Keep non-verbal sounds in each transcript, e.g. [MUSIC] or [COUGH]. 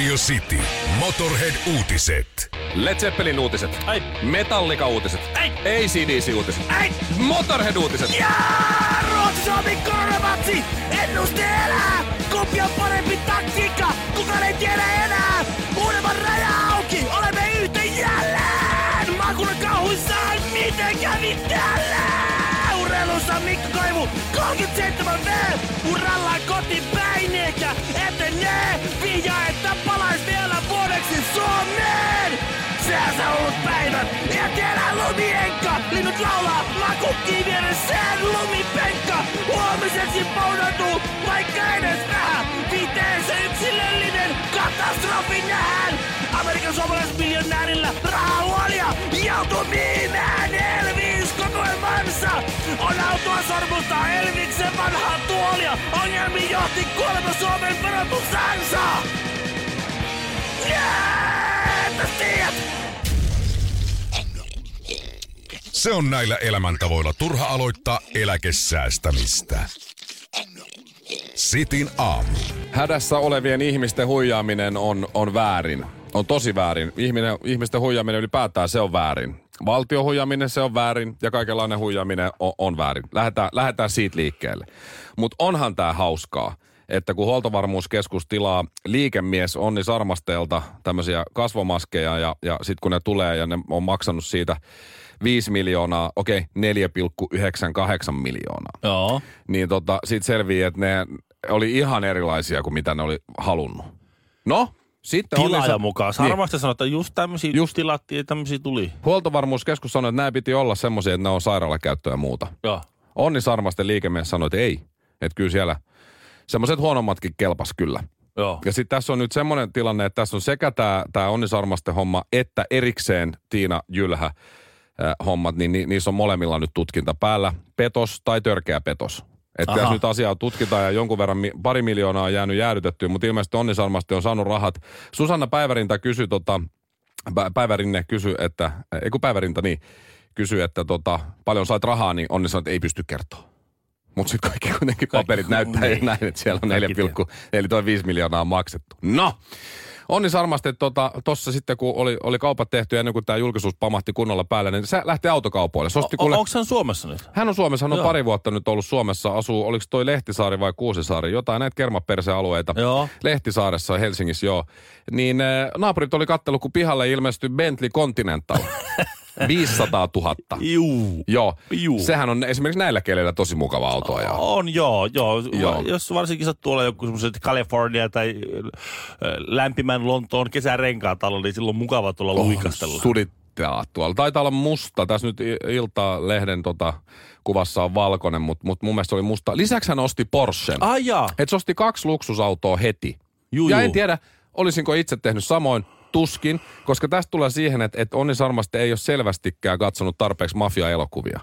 Radio City. Motorhead-uutiset. Led Zeppelin uutiset. Ai. Metallika uutiset. Ai. ACDC uutiset. Ai. Motorhead uutiset. Ja Ruotsi Suomi koronamatsi! Ennuste elää! Kumpi on parempi taktiikka? Kukaan ei tiedä enää! Uudemman raja auki! Olemme yhtä jälleen! Maakunnan kauhuissaan! Miten kävi tällä? Urheilussa Mikko Koivu 37 V! Urallaan kotipäin eikä etenee! Vihja, että vuodeksi Suomeen! Sehän sä ollut päivät! Ja tiedä lumienka! Linnut laulaa, makukkii vieressään lumipenkka! Huomiseksi poudantuu, vaikka edes vähän! Viiteen se yksilöllinen katastrofi nähdään! Amerikan suomalaismiljonäärillä rahaa huolia! Joutuu myymään Elvis kokoelmansa! On autoa sormusta Elviksen vanhaa tuolia! Ongelmi johti kuolema Suomen verotuksansa! Se on näillä elämäntavoilla turha aloittaa eläkesäästämistä. Sitin aamu. Hädässä olevien ihmisten huijaaminen on, on väärin. On tosi väärin. Ihminen, ihmisten huijaaminen ylipäätään se on väärin. Valtion huijaaminen se on väärin ja kaikenlainen huijaaminen on, on väärin. Lähdetään, lähdetään siitä liikkeelle. Mutta onhan tämä hauskaa, että kun huoltovarmuuskeskus tilaa liikemies Onni Sarmasteelta tämmöisiä kasvomaskeja ja, ja sitten kun ne tulee ja ne on maksanut siitä 5 miljoonaa, okei, 4,98 miljoonaa Joo. niin tota, siitä selvii, että ne oli ihan erilaisia kuin mitä ne oli halunnut. No, sitten Tilaaja niin, mukaan. Niin. Harvasti sanotaan, että just tämmöisiä just tilattiin ja tämmöisiä tuli. Huoltovarmuuskeskus sanoi, että nämä piti olla semmoisia, että ne on sairaalakäyttöä ja muuta. Joo. Onni Sarmasten liikemies sanoi, että ei. Että kyllä siellä semmoiset huonommatkin kelpas kyllä. Joo. Ja sitten tässä on nyt semmoinen tilanne, että tässä on sekä tämä tää Onni Sarmasten homma, että erikseen Tiina Jylhä äh, hommat, niin ni, niissä on molemmilla nyt tutkinta päällä. Petos tai törkeä petos. Että tässä nyt asiaa tutkitaan ja jonkun verran mi- pari miljoonaa on jäänyt jäädytettyä, mutta ilmeisesti Onni Sarmasti on saanut rahat. Susanna Päivärinta kysyi tota, Pä- Päivärinne kysyi, että, ei kun Päivärinta niin, kysyi, että tota, paljon sait rahaa, niin Onni sanoi, että ei pysty kertoa. Mutta sitten kaikki kuitenkin paperit näyttää niin. näin, että siellä on Kaikki 4, eli toi 5 miljoonaa on maksettu. No, Onni Sarmasti tuossa tota, sitten, kun oli, oli kaupat tehty ennen kuin tämä julkisuus pamahti kunnolla päälle, niin se lähti autokaupoille. Se osti, O- kuule, onko hän Suomessa nyt? hän on Suomessa, hän on Joo. pari vuotta nyt ollut Suomessa, asuu, oliko toi Lehtisaari vai Kuusisaari, jotain näitä kermapersealueita. Joo. Lehtisaaressa Helsingissä, joo. Niin äh, naapurit oli kattellut, kun pihalle ilmestyi Bentley Continental. [LAUGHS] 500 000. Juu. Joo. Juu. Sehän on esimerkiksi näillä keleillä tosi mukava auto ajaa. On, joo, joo. Joo. Jos varsinkin sattuu olla joku semmoiset California tai lämpimän Lontoon kesärenkaat alla, niin silloin on mukava tulla luikastella. Sudittaa tuolla. Taitaa olla musta. Tässä nyt Ilta-lehden tota, kuvassa on valkoinen, mutta mut mun mielestä oli musta. Lisäksi hän osti Porschen. Ai jaa. Että se osti kaksi luksusautoa heti. Juu, ja juu. en tiedä, olisinko itse tehnyt samoin. Tuskin, koska tästä tulee siihen, että, että Onni Sarmasti ei ole selvästikään katsonut tarpeeksi mafia-elokuvia.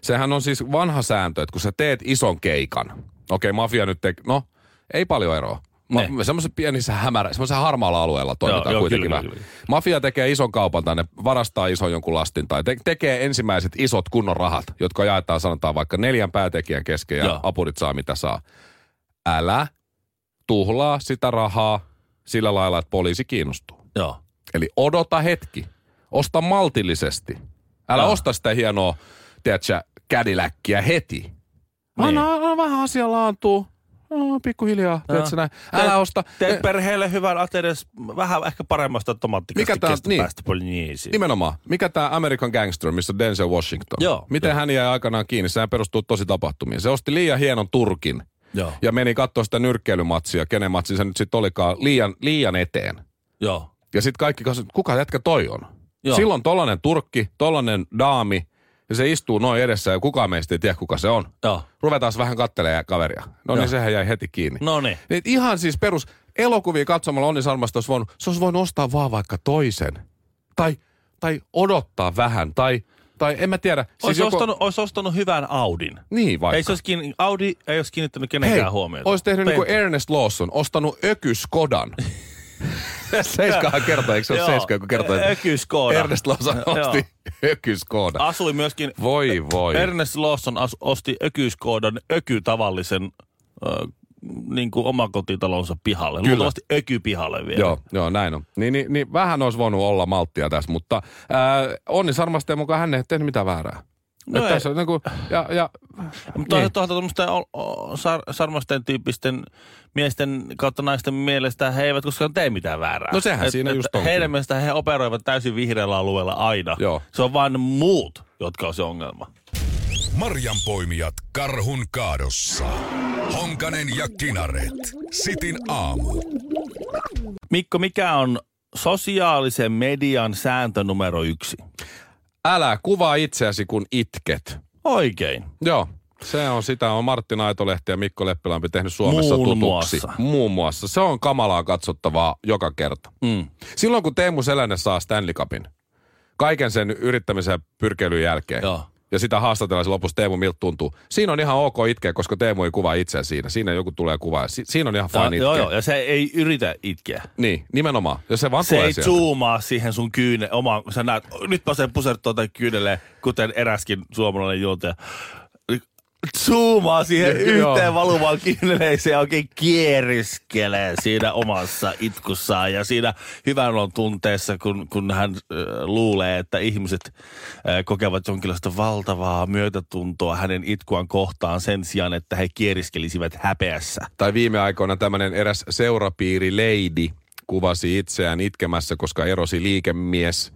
Sehän on siis vanha sääntö, että kun sä teet ison keikan, okei mafia nyt tekee, no ei paljon eroa. Ma- semmoisen pienissä hämärä, semmoisen harmaalla alueella toimitaan joo, kuitenkin kyllä, vähän. kyllä, Mafia tekee ison kaupan tänne, varastaa ison jonkun lastin tai te- tekee ensimmäiset isot kunnon rahat, jotka jaetaan sanotaan vaikka neljän päätekijän kesken ja Joo. apurit saa mitä saa. Älä tuhlaa sitä rahaa sillä lailla, että poliisi kiinnostuu. Joo. Eli odota hetki. Osta maltillisesti. Älä Joo. osta sitä hienoa, tiedätkö, kädiläkkiä heti. Anna, Niin. anna vähän asia laantuu. No, pikkuhiljaa, tiedätkö näin. Älä osta. Teet perheelle hyvän aterias vähän ehkä paremmasta Mikä tomaattikastikeesta tää- päästä niin. päästä. Nimenomaan. Mikä tämä American Gangster, missä Denzel Washington? Joo, Miten hän jäi aikanaan kiinni? Sehän perustuu tosi tapahtumiin. Se osti liian hienon turkin Joo. ja meni katsoa sitä nyrkkeilymatsia, kenen matsi se nyt sitten olikaan, liian, liian eteen. Joo. Ja sitten kaikki kanssa, kuka jätkä toi on? Joo. Silloin tollanen turkki, tollanen daami, ja se istuu noin edessä ja kukaan meistä ei tiedä, kuka se on. Joo. Ruvetaan vähän kattelemaan kaveria. No niin, sehän jäi heti kiinni. No niin. Niin ihan siis perus elokuvia katsomalla Onni Salmasta olisi voinut, se olisi voinut ostaa vaan vaikka toisen. Tai, tai odottaa vähän, tai Tai en mä tiedä. Siis olisi, joko... ostanut, olisi ostanut hyvän Audin. Niin vaikka. Ei se olisi kiinni, Audi ei olisi kiinnittänyt kenenkään Hei, huomiota. olisi tehnyt niin kuin Pentti. Ernest Lawson, ostanut Ökyskodan. [LAUGHS] [LAUGHS] Seiskahan kertoo, eikö se ole Seiska, joka kertoo, että Ökyskoda. Ernest Lawson osti Ökyskodan. Asui myöskin, Voi voi. Ernest Lawson as, osti ökyskoodan öky tavallisen ö, niin kuin omakotitalonsa pihalle. Kyllä. Luultavasti ökypihalle vielä. Joo, joo, näin on. Niin, niin, niin vähän olisi voinut olla malttia tässä, mutta ää, Onni Sarmasteen mukaan hän ei tehnyt mitään väärää. No ei. tässä on niin kuin, ja, ja, Mutta niin. tuommoisten o- o- sar, sarmasten tyyppisten miesten kautta naisten mielestä he eivät koskaan tee mitään väärää. No sehän siinä just onkin. Heidän mielestä he operoivat täysin vihreällä alueella aina. Joo. Se on vain muut, jotka on se ongelma. Marjanpoimijat karhun kaadossa. Honkanen ja Kinaret. Sitin aamu. Mikko, mikä on sosiaalisen median sääntö numero yksi? Älä kuvaa itseäsi, kun itket. Oikein. Joo. Se on sitä, on Martti Naitolehti ja Mikko Leppilampi tehnyt Suomessa Muun tutuksi. muassa. Muun muassa. Se on kamalaa katsottavaa joka kerta. Mm. Silloin kun Teemu Selänne saa Stanley Cupin, kaiken sen yrittämisen ja pyrkeilyn jälkeen, Joo. Ja sitä haastatellaan se lopussa Teemu miltä tuntuu. Siinä on ihan ok itkeä, koska Teemu ei kuvaa itseään siinä. Siinä joku tulee kuvaa. Si- siinä on ihan fine itkeä. joo, joo, ja se ei yritä itkeä. Niin, nimenomaan. Ja se vaan Se tulee ei sieltä. zoomaa siihen sun kyyne, omaan, sä näet, nytpä se pusertuu tai kyynelle, kuten eräskin suomalainen juontaja. Zoomaa siihen yhteen valuvaan kyyneleeseen ja oikein kieriskelee siinä omassa itkussaan. Ja siinä hyvän olon tunteessa, kun, kun hän äh, luulee, että ihmiset äh, kokevat jonkinlaista valtavaa myötätuntoa hänen itkuaan kohtaan sen sijaan, että he kieriskelisivät häpeässä. Tai viime aikoina tämmöinen eräs seurapiiri Lady kuvasi itseään itkemässä, koska erosi liikemies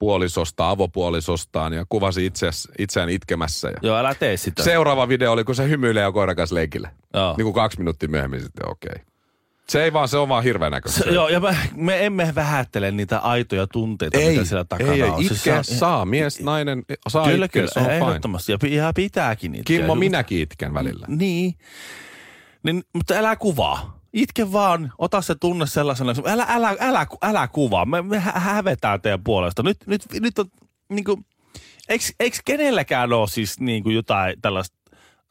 puolisosta, avopuolisostaan ja kuvasi itseäs, itseään itkemässä. Ja Joo, älä tee sitä. Seuraava video oli, kun se hymyilee ja koiran kanssa leikille. Joo. Niin kuin kaksi minuuttia myöhemmin sitten, okei. Okay. Se ei vaan, se on vaan hirveän näköistä. Se, joo, ja me, me emme vähättele niitä aitoja tunteita, ei, mitä siellä takana ei, ei, on. Siis itkeä se on- saa. Mies, nainen saa Kyllä, itkeä, kyllä, se on fine. ehdottomasti. Ja, pi- ja pitääkin itkeä. Kimmo, minäkin itken välillä. Niin. niin. Mutta älä kuvaa. Itke vaan, ota se tunne sellaisena. Älä, älä, älä, älä kuvaa. Me, me hä- hävetään teidän puolesta. Nyt, nyt, nyt on niin kuin, eikö, eikö kenelläkään ole siis niin kuin jotain tällaista,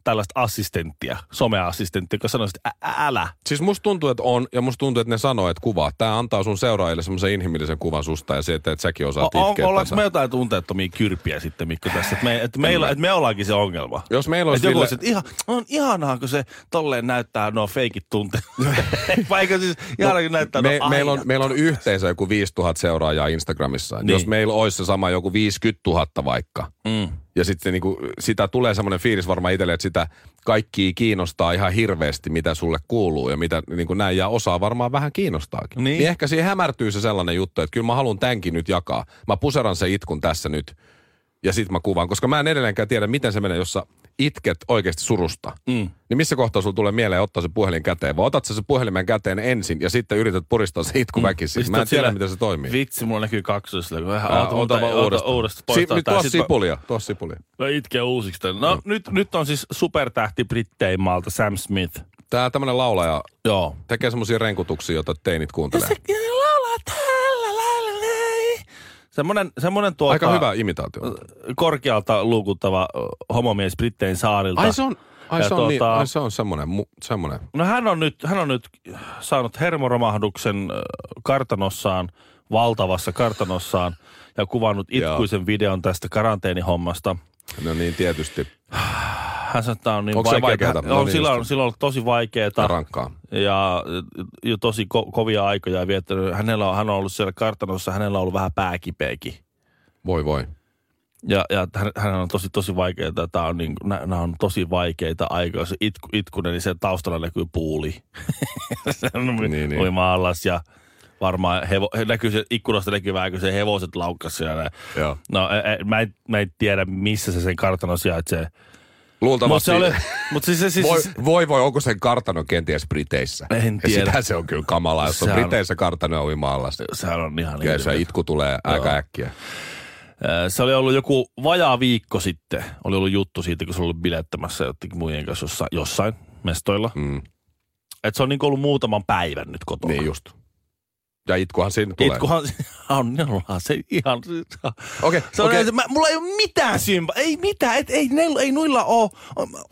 tällaista assistenttia, someassistenttia, joka sanoisi, että ä, älä. Siis musta tuntuu, että on, ja musta tuntuu, että ne sanoo, että kuvaa. Tämä antaa sun seuraajille semmoisen inhimillisen kuvan susta ja se, että, että säkin osaat O, on, itkeä. ollaanko me jotain tunteettomia kyrpiä sitten, Mikko, tässä? Että me, että meillä, että me ollaankin se ongelma. Jos meillä olisi Että joku olisi, että ihan, on ihanaa, kun se tolleen näyttää nuo feikit tunteet. [LAUGHS] Vaikka siis ihanaa, kun näyttää me, meillä, on, meillä on yhteensä joku 5000 seuraajaa Instagramissa. Niin. Jos meillä olisi se sama joku 50 000 vaikka, Mm. Ja sitten niinku, sitä tulee semmoinen fiilis varmaan itselle, että sitä kaikki kiinnostaa ihan hirveästi, mitä sulle kuuluu ja mitä niinku näin, ja osaa varmaan vähän kiinnostaakin. Niin. niin ehkä siihen hämärtyy se sellainen juttu, että kyllä mä haluan tämänkin nyt jakaa. Mä puseran se itkun tässä nyt, ja sit mä kuvaan, koska mä en edelleenkään tiedä, miten se menee, jos sä itket oikeasti surusta. Mm. Niin missä kohtaa sulla tulee mieleen ottaa se puhelin käteen? Vai otat sä se puhelimen käteen ensin ja sitten yrität puristaa se itku väkisin? Sitten Mä en tiedä, miten se toimii. Vitsi, mulla näkyy kaksoisella. kun Vähän, Ää, ota mutta vaan uudestaan. uudestaan Si- nyt tää. tuo sipulia, tuo sipulia. Mä itken uusiksi tän. No nyt, nyt on siis supertähti Britteinmaalta Sam Smith. Tää tämmönen laulaja Joo. tekee semmosia renkutuksia, joita teinit kuuntelee. laulaa tällä lailla näin. Semmonen, semmonen tuota, Aika hyvä imitaatio. korkealta luukuttava homomies Brittein saarilta. Ai se on, ai Ja se on, niin, tuota- ai se on semmonen, mu, semmonen. No hän on nyt, hän on nyt saanut hermoromahduksen kartanossaan, valtavassa kartanossaan, ja kuvannut Joo. itkuisen videon tästä karanteenihommasta. No niin, tietysti. On niin Onko se vaikeeta. vaikeeta? No on, niin sillä, on, sillä on ollut tosi vaikeeta Rankkaa. ja jo tosi ko- kovia aikoja viettänyt. Hänellä on, hän on ollut siellä kartanossa, hänellä on ollut vähän pääkipeäkin. Voi voi. Ja, ja hän, on tosi, tosi vaikeita. Tämä on, niin, nämä on tosi vaikeita aikoja. Se itku, itkunen, niin sen taustalla näkyy puuli. [LAUGHS] se on Niin, niin, niin. uima-allas ja varmaan hevo, he- näkyy se ikkunasta näkyy vähän, kun se hevoset laukkas siellä. Joo. No, e, e, mä, en, mä en tiedä, missä se sen kartano sijaitsee. Mutta Luultavasti. se oli, mut siis, se, siis, Voi, voi, voi, onko sen kartano kenties Briteissä? En Ja tiedä. Sitä se on kyllä kamalaa, jos on Briteissä kartano uimaalla. sehän on ihan Ja se itku tulee aika äkkiä. Se oli ollut joku vajaa viikko sitten. Oli ollut juttu siitä, kun se oli ollut bilettämässä jotenkin muiden kanssa jossain, jossain mestoilla. Mm. Et se on niin ollut muutaman päivän nyt kotona. Niin just. Ja itkuhan siinä tulee. Itkuhan on, [LAUGHS] onhan se ihan... Okei, Se on, okei. se, mä, mulla ei ole mitään sympa, ei mitään, et, ei, ne, ei nuilla oo,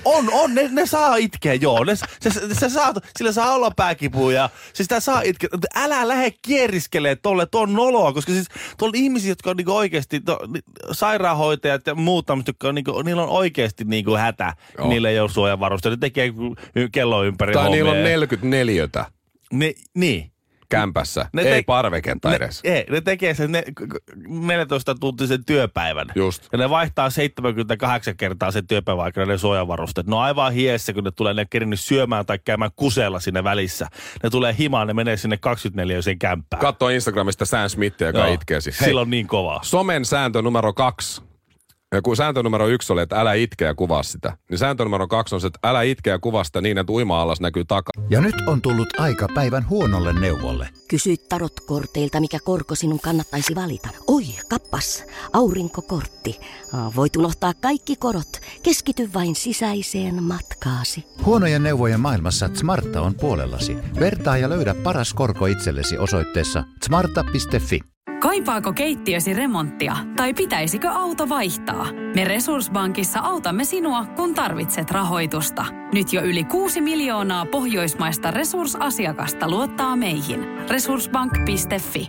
on, on, ne, ne saa itkeä, joo, ne, se, se, se saa, sillä saa olla pääkipuja, ja se sitä saa itkeä, älä lähde kieriskelee tolle, tuo on noloa, koska siis tuolla ihmisiä, jotka on niinku oikeasti, to, ni- sairaanhoitajat ja muut tämmöiset, jotka on niinku, niillä on oikeasti niinku hätä, Joo. niillä ei ole suojavarusteita, ne tekee kello ympäri Tai niillä on hommia. 44 ne, niin. Kämpässä, Ne ei te- Ne, edes. ei, ne tekee sen ne, 14-tuntisen työpäivän. Just. Ja ne vaihtaa 78 kertaa sen työpäivän aikana ne suojavarusteet. Ne on aivan hiessä, kun ne tulee, ne kerinyt syömään tai käymään kuseella sinne välissä. Ne tulee himaan, ne menee sinne 24 sen kämppään. Katso Instagramista Sam Smithia, joka Joo. itkee siis. Hei, Silloin niin kovaa. somen sääntö numero kaksi. Ja kun sääntö numero yksi oli, että älä itke ja kuvaa sitä, niin sääntö numero kaksi on se, että älä itke ja kuvaa sitä niin, että uima-allas näkyy takaa. Ja nyt on tullut aika päivän huonolle neuvolle. Kysy tarotkorteilta, mikä korko sinun kannattaisi valita. Oi, kappas, aurinkokortti. Voit unohtaa kaikki korot. Keskity vain sisäiseen matkaasi. Huonojen neuvojen maailmassa Smarta on puolellasi. Vertaa ja löydä paras korko itsellesi osoitteessa smarta.fi. Kaipaako keittiösi remonttia tai pitäisikö auto vaihtaa? Me Resurssbankissa autamme sinua, kun tarvitset rahoitusta. Nyt jo yli 6 miljoonaa pohjoismaista resursasiakasta luottaa meihin. Resurssbank.fi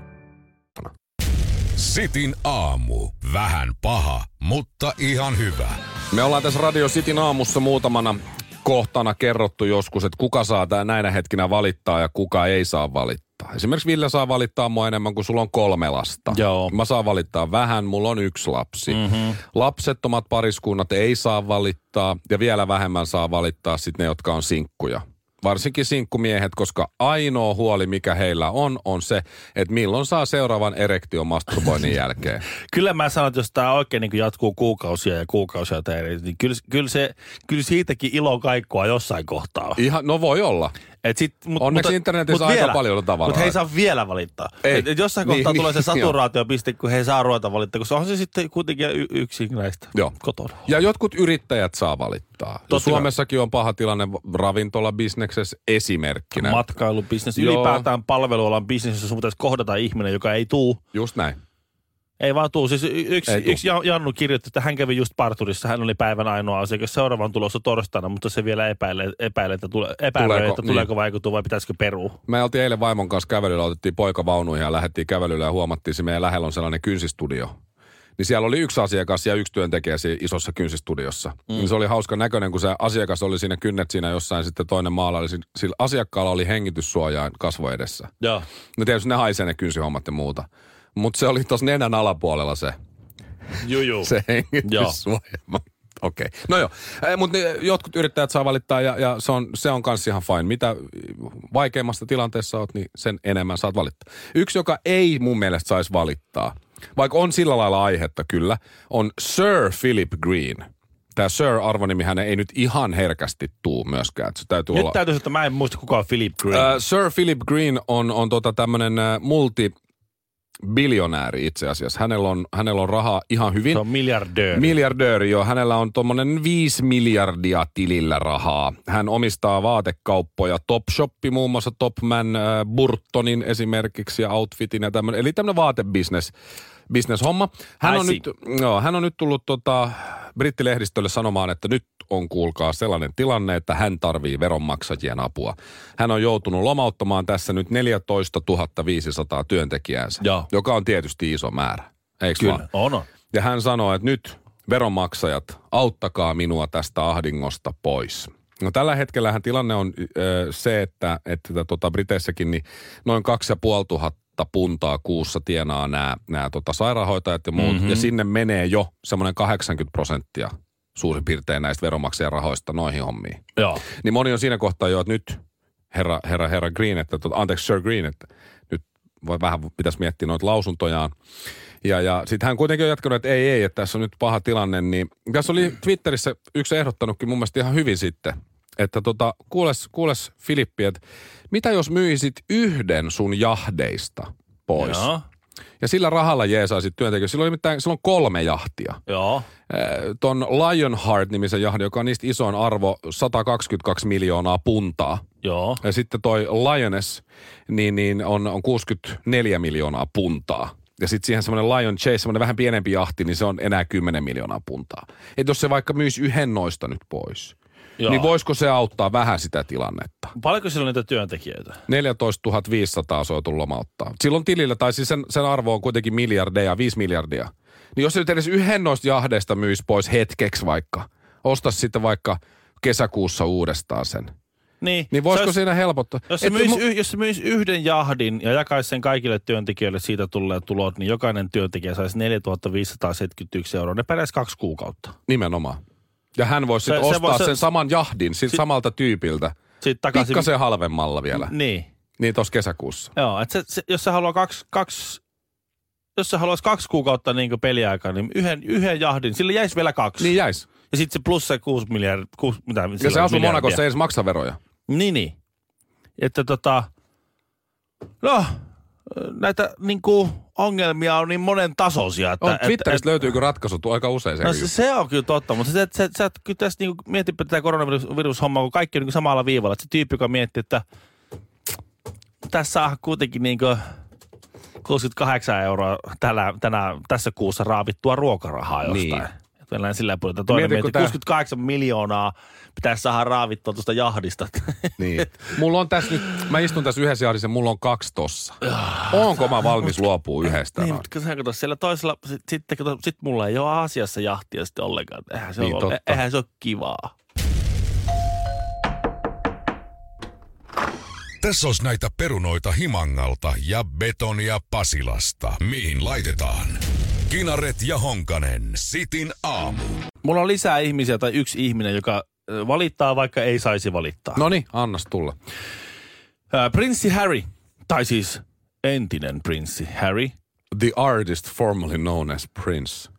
Sitin aamu. Vähän paha, mutta ihan hyvä. Me ollaan tässä Radio Cityn aamussa muutamana kohtana kerrottu joskus, että kuka saa tää näinä hetkinä valittaa ja kuka ei saa valittaa. Esimerkiksi Ville saa valittaa mua enemmän kuin sulla on kolme lasta. Joo. Mä saan valittaa vähän, mulla on yksi lapsi. Mm-hmm. Lapsettomat pariskunnat ei saa valittaa ja vielä vähemmän saa valittaa sitten ne, jotka on sinkkuja. Varsinkin sinkkumiehet, koska ainoa huoli, mikä heillä on, on se, että milloin saa seuraavan erektion masturboinnin [LAUGHS] jälkeen. Kyllä mä sanon, että jos tämä oikein niin jatkuu kuukausia ja kuukausia teille, niin kyllä, kyllä, se, kyllä siitäkin ilo kaikkoa jossain kohtaa. Ihan, no voi olla. Et sit, mut, Onneksi internetissä on aika paljon tavaraa. Mutta he ei saa vielä valittaa. Ei. Et, et jossain Niin, kohtaa niin, tulee se [LAUGHS] saturaatiopiste, kun he ei saa ruveta valittaa, koska on se sitten kuitenkin y- yksin näistä Joo. kotona. Ja jotkut yrittäjät saa valittaa. Totta Suomessakin on paha tilanne ravintolabisneksessä esimerkkinä. Matkailubisnes, ylipäätään palvelualan bisnes, jossa sun pitäisi kohdata ihminen, joka ei tuu. Just näin. Ei vaan tuu. Siis yksi, Ei tuu. yksi Ja- Jannu kirjoitti, että hän kävi just parturissa. Hän oli päivän ainoa asiakas. Seuraavan tulossa torstaina, mutta se vielä epäilee, epäilee että, tule, epäilee, Tuleeko, että niin. tuleeko vaikutua vai pitäisikö perua. Me oltiin eilen vaimon kanssa kävelyllä, otettiin poika vaunuihin ja lähdettiin kävelyllä ja huomattiin, että meidän lähellä on sellainen kynsistudio. Niin siellä oli yksi asiakas ja yksi työntekijä siinä isossa kynsistudiossa. Mm. Niin se oli hauska näköinen, kun se asiakas oli siinä kynnet siinä jossain, sitten toinen maalaili. Sillä asiakkaalla oli hengityssuojaan kasvo edessä. Joo. No tietysti ne haisee ne kynsihommat ja muuta. Mutta se oli tuossa nenän alapuolella se Juu, juu. se hengityssuojama. Okei. Okay. No joo, mutta jotkut yrittäjät saa valittaa ja, ja se on, se on kans ihan fine. Mitä vaikeimmasta tilanteessa oot, niin sen enemmän saat valittaa. Yksi, joka ei mun mielestä saisi valittaa, vaikka on sillä lailla aihetta kyllä, on Sir Philip Green. Tämä Sir-arvonimi hän ei nyt ihan herkästi tuu myöskään. Se täytyy Nyt olla... täytyy sanoa, että mä en muista kuka on Philip Green. Äh, Sir Philip Green on, on tota tämmöinen äh, multi biljonääri itse asiassa. Hänellä on, hänellä on rahaa ihan hyvin. se on miljardööri. Miljardööri, joo. Hänellä on tuommoinen 5 miljardia tilillä rahaa. Hän omistaa vaatekauppoja. Topshoppi muun muassa Topman, äh, Burtonin esimerkiksi ja Outfitin ja tämmöinen. Eli tämmöinen vaatebisnes. Business homma. Hän I on, see. nyt, joo, hän on nyt tullut tota, brittilehdistölle sanomaan, että nyt on kuulkaa sellainen tilanne, että hän tarvii veronmaksajien apua. Hän on joutunut lomauttamaan tässä nyt 14 500 työntekijäänsä, Joo. joka on tietysti iso määrä. Eikö Kyllä, vaan? on. Ja hän sanoi, että nyt veronmaksajat, auttakaa minua tästä ahdingosta pois. No tällä hetkellähän tilanne on ö, se, että, että tota Briteissäkin niin noin 2500 puntaa kuussa tienaa nämä, nämä tota sairaanhoitajat ja muut. Mm-hmm. Ja sinne menee jo semmoinen 80 prosenttia suurin piirtein näistä veronmaksajan rahoista noihin hommiin. Joo. Niin moni on siinä kohtaa jo, että nyt herra, herra, herra Green, että, tota, anteeksi Sir Green, että nyt voi vähän pitäisi miettiä noita lausuntojaan. Ja, ja sitten hän kuitenkin on jatkanut, että ei, ei, että tässä on nyt paha tilanne. Niin tässä oli Twitterissä yksi ehdottanutkin mun mielestä ihan hyvin sitten, että tota, kuules, kuules Filippi, että mitä jos myisit yhden sun jahdeista pois? Joo. Ja sillä rahalla jeesaisit työntekijöitä. Silloin nimittäin silloin kolme jahtia. Joo. Ton Lionheart-nimisen jahdin, joka on niistä isoin arvo, 122 miljoonaa puntaa. Joo. Ja sitten toi Lioness, niin, niin on, on 64 miljoonaa puntaa. Ja sitten siihen semmoinen Lion Chase, semmoinen vähän pienempi jahti, niin se on enää 10 miljoonaa puntaa. Et jos se vaikka myisi yhden noista nyt pois, Joo. niin voisiko se auttaa vähän sitä tilannetta? Paljonko siellä on niitä työntekijöitä? 14 500 se on tullut lomauttaa. Silloin tilillä, tai siis sen, sen arvo on kuitenkin miljardeja, 5 miljardia. Niin jos se nyt edes yhden noista jahdeista myisi pois hetkeksi vaikka, ostaisi sitten vaikka kesäkuussa uudestaan sen. Niin. Niin voisiko se olisi- siinä helpottaa? Jos se, myisi, mu- y- jos se myisi yhden jahdin ja jakaisi sen kaikille työntekijöille siitä tulleet tulot, niin jokainen työntekijä saisi 4571 euroa. Ne pärjäisi kaksi kuukautta. Nimenomaan. Ja hän voisi Se- sitten se ostaa voi- se- sen saman jahdin siltä si- samalta tyypiltä. Sitten takaisin... Pikkasen halvemmalla vielä. Niin. Niin tuossa kesäkuussa. Joo, että se, se, jos se haluaa kaksi, kaksi jos se haluaisi kaksi kuukautta niin peliaikaa, niin yhden, yhden jahdin, sille jäisi vielä kaksi. Niin jäis. Ja sitten se plus se kuusi miljardia, kuusi, mitä Ja sillä se asuu. Monakossa, ei edes maksa veroja. Niin, niin. Että tota, no, näitä niinku ongelmia on niin monen tasoisia. Että, On, Twitteristä löytyykö ratkaisu tuo aika usein se No se, se on kyllä totta, mutta se, se, sä et kyllä tässä niinku, mietipä tätä koronavirushommaa, kun kaikki on niinku samalla viivalla. Että se tyyppi, joka miettii, että tässä saa kuitenkin niinku 68 euroa tällä, tänä, tässä kuussa raavittua ruokarahaa jostain. Niin. Mennään sillä puolella. Toinen Mieti, kun miettii, tää- 68 miljoonaa pitäisi saada raavittua tuosta jahdista. [LAUGHS] Niin. Mulla on tässä nyt, mä istun tässä yhdessä jahdissa ja mulla on kaksi tossa. Onko mä valmis luopua yhdestä? Niin, mutta sä katsot, siellä toisella, sit, sitten kato, sit mulla ei ole Aasiassa jahtia sitten ollenkaan. Eihän se, Niin, ole, totta. eihän se ole kivaa. Tässä olisi näitä perunoita Himangalta ja betonia Pasilasta. Mihin laitetaan? Kinaret ja Honkanen, Sitin aamu. Mulla on lisää ihmisiä tai yksi ihminen, joka valittaa, vaikka ei saisi valittaa. No niin, annas tulla. Ää, Prinssi Harry, tai siis entinen prinssi Harry, The artist formerly known as Prince.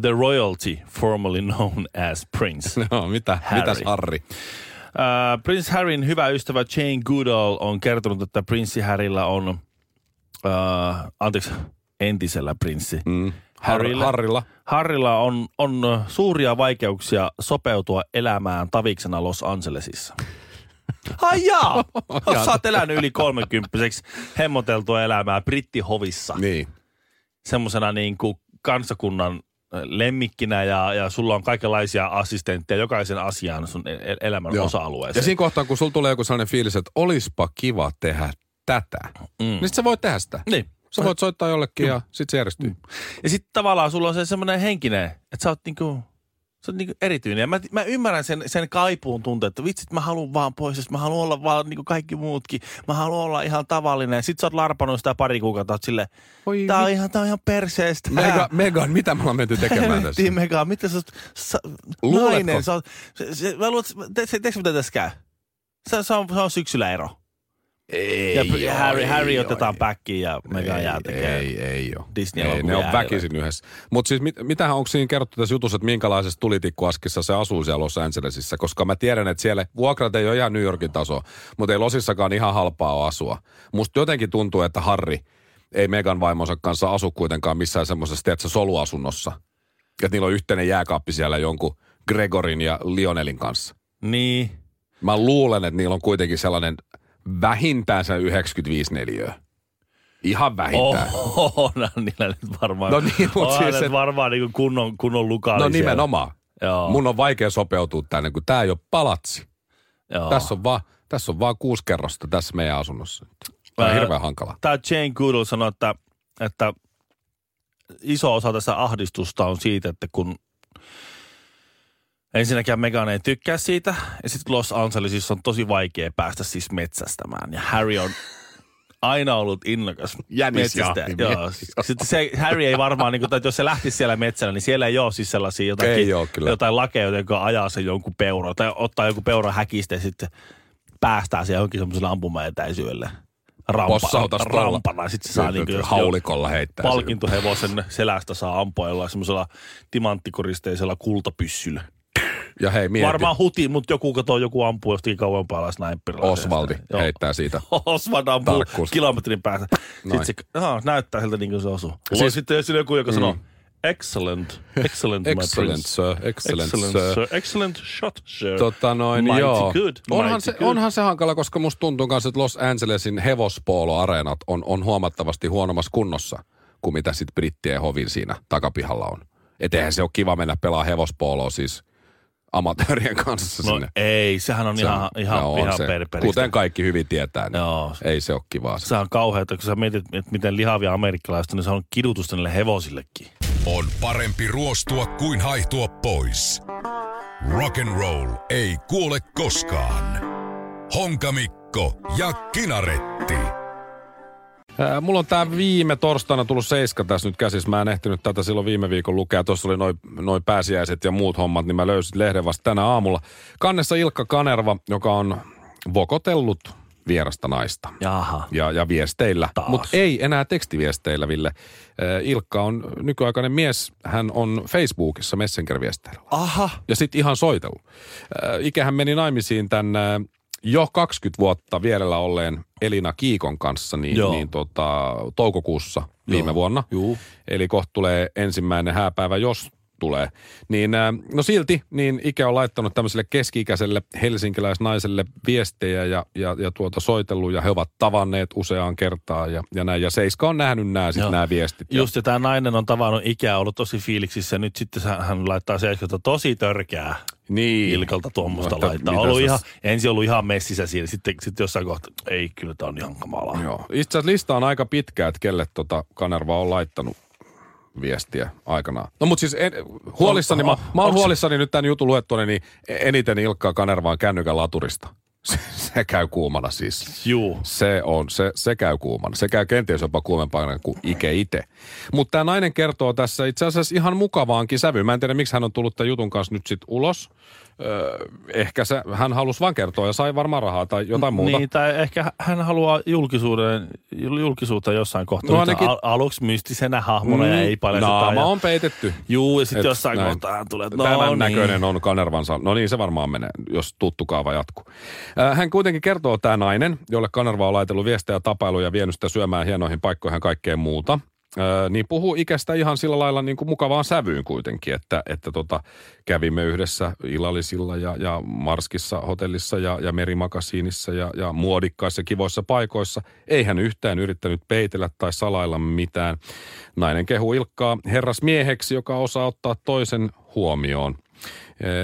the royalty formerly known as Prince. [LAUGHS] No, mitä, Harry. mitäs Harri? Ää, Prince Harryn hyvä ystävä Jane Goodall on kertonut, että prinssi Harryllä on, ää, anteeksi, entisellä prinssi Mm. Har- Harryllä. Harrilla. Harrilla on, on suuria vaikeuksia sopeutua elämään taviksena Los Angelesissa. Ai [LAUGHS] jaa! Sä oot elänyt yli kolmekymppiseksi hemmoteltua elämää brittihovissa. Niin. Semmoisena niin kuin kansakunnan lemmikkinä ja, ja sulla on kaikenlaisia assistentteja jokaisen asian sun e- e- elämän Joo. osa-alueeseen. Ja siinä kohtaa, kun sulla tulee joku sellainen fiilis, että olispa kiva tehdä tätä, Mm. niin sit sä voit tehdä sitä. Niin. Sä voit soittaa jollekin ja sit se järjestyy. Ja sitten tavallaan sulla on se semmoinen henkinen, että sä oot niinku, sä oot niinku erityinen. Ja mä, mä ymmärrän sen, sen kaipuun tunteen, että vitsit mä haluan vaan pois, että mä haluan olla vaan niinku kaikki muutkin. Mä haluan olla ihan tavallinen. Sitten sä oot larpannut sitä pari kuukautta, oot silleen, Oi tää on ihan, tää on ihan perseestä. Mega, Megan, mitä me ollaan menty tekemään tässä? Helvettiin Mega, mitä sä, oot- sä Luuletko? nainen, sä oot, se, se, mä luulen, että- te, se, teekö mitä tässä käy? Se, se, on, se on syksyllä ero. Ei Ja oo, Harry, ei Harry oo, otetaan backiin ja Mega jää tekee. Ei, ei ole. Disney ei, ne on väkisin yhdessä. Mutta siis mit, mitähän onko siinä kerrottu tässä jutussa, että minkälaisessa tulitikkuaskissa se asuu siellä Los Angelesissa? Koska mä tiedän, että siellä vuokrat ei ole ihan New Yorkin taso, mutta ei Losissakaan ihan halpaa ole asua. Musta jotenkin tuntuu, että Harry ei Megan vaimonsa kanssa asu kuitenkaan missään semmoisessa, tiedätkö, soluasunnossa. Että niillä on yhteinen jääkaappi siellä jonkun Gregorin ja Lionelin kanssa. Niin. Mä luulen, että niillä on kuitenkin sellainen vähintään se 95 neliöä. Ihan vähintään. Oh. Oh, no, niillä nyt varmaan. No niin, mut Onhan siis se- varmaan niin kunnon, kunnon lukaali No nimenomaan. Joo. Mun on vaikea sopeutua tänne, kun tää ei ole palatsi. Joo. Tässä on vaan, tässä on vaan kuusi kerrosta tässä meidän asunnossa. Tämä on hirveän hankala. Tämä Jane Goodall sanoi, että, että iso osa tästä ahdistusta on siitä, että kun ensinnäkään Megan ei tykkää siitä, ja sitten Los Angelesissa on tosi vaikea päästä siis metsästämään. Ja Harry on aina ollut innokas metsästäjä. Joo. Sitten se, Harry ei varmaan, niin kuin, että jos se lähtisi siellä metsällä, niin siellä ei ole siis sellaisia jotakin, Ei oo kyllä. jotain lakeja, jotka ajaa sen jonkun peuron, tai ottaa joku peura häkistä ja sitten päästää se johonkin semmoiselle ampumaetäisyydelle. Rampa, rampana. Sitten se saa niin kuin, Haulikolla heittää. sen. palkintohevosen selästä saa ampua jollain semmoisella timanttikoristeisella kultapyssyllä. Ja hei, mieti. Varmaan huti, mutta joku katsoo, joku ampuu jostain kauempaa snipperilla. Osvaldi Joo. [LAUGHS] heittää siitä. Oswald ampuu Tarkkuus. kilometrin päässä. Noin. Sitten se aha, näyttää siltä niin kuin se osuu. Siis- Siis, sitten jos joku, joka sanoo, excellent, excellent, Excellent, sir. Excellent, sir. Excellent shot, sir. Tota noin, Mighty joo. good, onhan, mighty se, good. onhan se hankala, koska musta tuntuu kanssa, että Los Angelesin hevospooloareenat on, on huomattavasti huonommassa kunnossa kuin mitä sitten brittien hovin siinä takapihalla on. Et eihän se ole kiva mennä pelaa hevospooloa siis amatöörien kanssa No sinne. ei, sehän on Se ihan, on- ihan, no on ihan se. perperistä. Kuten kaikki hyvin tietää, niin Joo. ei se ole kivaa. Se. Se on kauheata, kun sä mietit, että miten lihavia amerikkalaiset, niin se on kidutusta niille hevosillekin. On parempi ruostua kuin haihtua pois. Rock and roll ei kuole koskaan. Honkamikko ja Kinaretti. Ää, mulla on tää viime torstaina tullut seiska tässä nyt käsissä. Mä en ehtinyt tätä silloin viime viikon lukea. Tuossa oli noin noi pääsiäiset ja muut hommat, niin mä löysin lehden vasta tänä aamulla. Kannessa Ilkka Kanerva, joka on vokotellut vierasta naista. Jaha. Ja, ja viesteillä, mutta ei enää tekstiviesteillä, Ville. Ilkka on nykyaikainen mies. Hän on Facebookissa Messenger-viesteillä. Aha. Ja sitten ihan soitellut. Ikähän meni naimisiin tämän jo 20 vuotta vierellä olleen Elina Kiikon kanssa niin, Joo. niin tota, toukokuussa viime Joo. vuonna. Juu. Eli kohta tulee ensimmäinen hääpäivä, jos tulee. Niin, ää, no silti, niin Ike on laittanut tämmöiselle keski-ikäiselle helsinkiläisnaiselle viestejä ja, ja, ja tuota soitellut ja he ovat tavanneet useaan kertaan ja, ja näin. Ja Seiska on nähnyt nämä, sit nämä viestit. Ja- Just ja tämä nainen on tavannut ikää, ollut tosi fiiliksissä nyt sitten hän- laittaa se, että tosi törkeää niin. Ilkalta tuommoista Mutta laittaa. Ollut ihan, ensin ollut ihan messissä siinä, sitten, sitten jossain kohtaa, ei kyllä tämä on ihan kamalaa. Joo. Itse asiassa lista on aika pitkä, että kelle tota Kanerva on laittanut viestiä aikanaan. No mutta siis en, huolissani, mä, mä oon huolissani nyt tämän jutun luettuani, niin eniten Ilkkaa Kanervaan kännykän laturista. [LAUGHS] Se, se käy kuumana siis. Juu. Se on, se, se käy kuumana. Se käy kenties jopa kuumempana kuin Ike itse. Mutta tämä nainen kertoo tässä itse asiassa ihan mukavaankin sävyyn. Mä en tiedä, miksi hän on tullut tämän jutun kanssa nyt sitten ulos. Öö, ehkä se, hän halusi vaan kertoa ja sai varmaan rahaa tai jotain muuta. Niin, tai ehkä hän haluaa julkisuuden, julkisuutta jossain kohtaa. No No ainakin- Al- aluksi mystisenä hahmona ja ei paljasteta. Naama ja, on peitetty. Juu, ja sitten jossain näin. kohtaa hän tulee, että Tämän no näköinen niin. on Kanervansa. No niin, se varmaan menee, jos tuttu kaava jatkuu. Äh, Hän kuitenkin kertoo, tämä nainen, jolle Kanerva on laitellut viestejä tapailuja ja vienyt sitä syömään hienoihin paikkoihin ja kaikkeen muuta. Äh, niin puhuu ikästä ihan sillä lailla niin kuin mukavaan sävyyn kuitenkin, että, että tota, kävimme yhdessä illallisilla ja, ja Marskissa hotellissa ja, ja Merimakasiinissa ja, ja muodikkaissa kivoissa paikoissa. Ei hän yhtään yrittänyt peitellä tai salailla mitään. Nainen kehuu Ilkkaa herrasmieheksi, joka osaa ottaa toisen huomioon.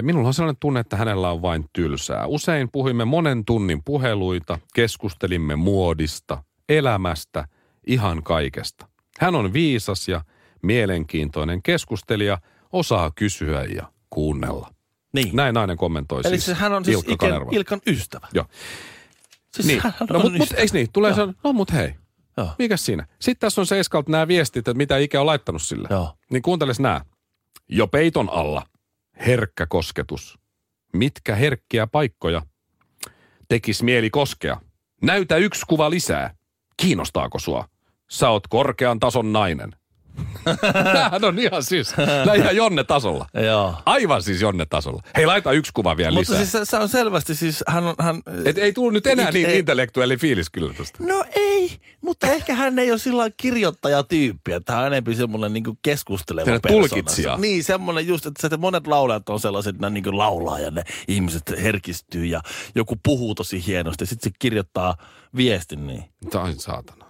Minulla on sellainen tunne, että hänellä on vain tylsää. Usein puhuimme monen tunnin puheluita, keskustelimme muodista, elämästä, ihan kaikesta. Hän on viisas ja mielenkiintoinen keskustelija, osaa kysyä ja kuunnella. Niin. Näin nainen kommentoi Eli siis se, hän on siis Ilkka Ilkan, Kanerva. Ilkan ystävä. Joo. Siis Niin. hän No on mut, mut ystävä. eikö niin? Tulee se, no mut hei. Joo. Mikäs siinä? Sitten tässä on Seiskalta nämä viestit, että mitä Ike on laittanut sille. Joo. Niin kuunteles nämä. Jo peiton alla. Herkkä kosketus. Mitkä herkkiä paikkoja tekis mieli koskea? Näytä yksi kuva lisää. Kiinnostaako sua? Sä oot korkean tason nainen. Tämähän [LAUGHS] on ihan siis, ihan Jonne-tasolla. Joo. Aivan siis Jonne-tasolla. Hei, laita yksi kuva vielä Mutta lisää. siis se, se on selvästi, siis hän on... Hän, Et ei tullut nyt enää It- niin ei- intellektuelli fiilis kyllä tästä. No ei, mutta ehkä hän ei ole sillä kirjoittajatyyppi, että hän on enemmän semmoinen niin keskusteleva persona. tulkitsija. Niin, semmoinen just, että, monet laulajat on sellaiset, että ne niin laulaa ja ne ihmiset herkistyy ja joku puhuu tosi hienosti sitten se kirjoittaa viestin niin. Tai saatana.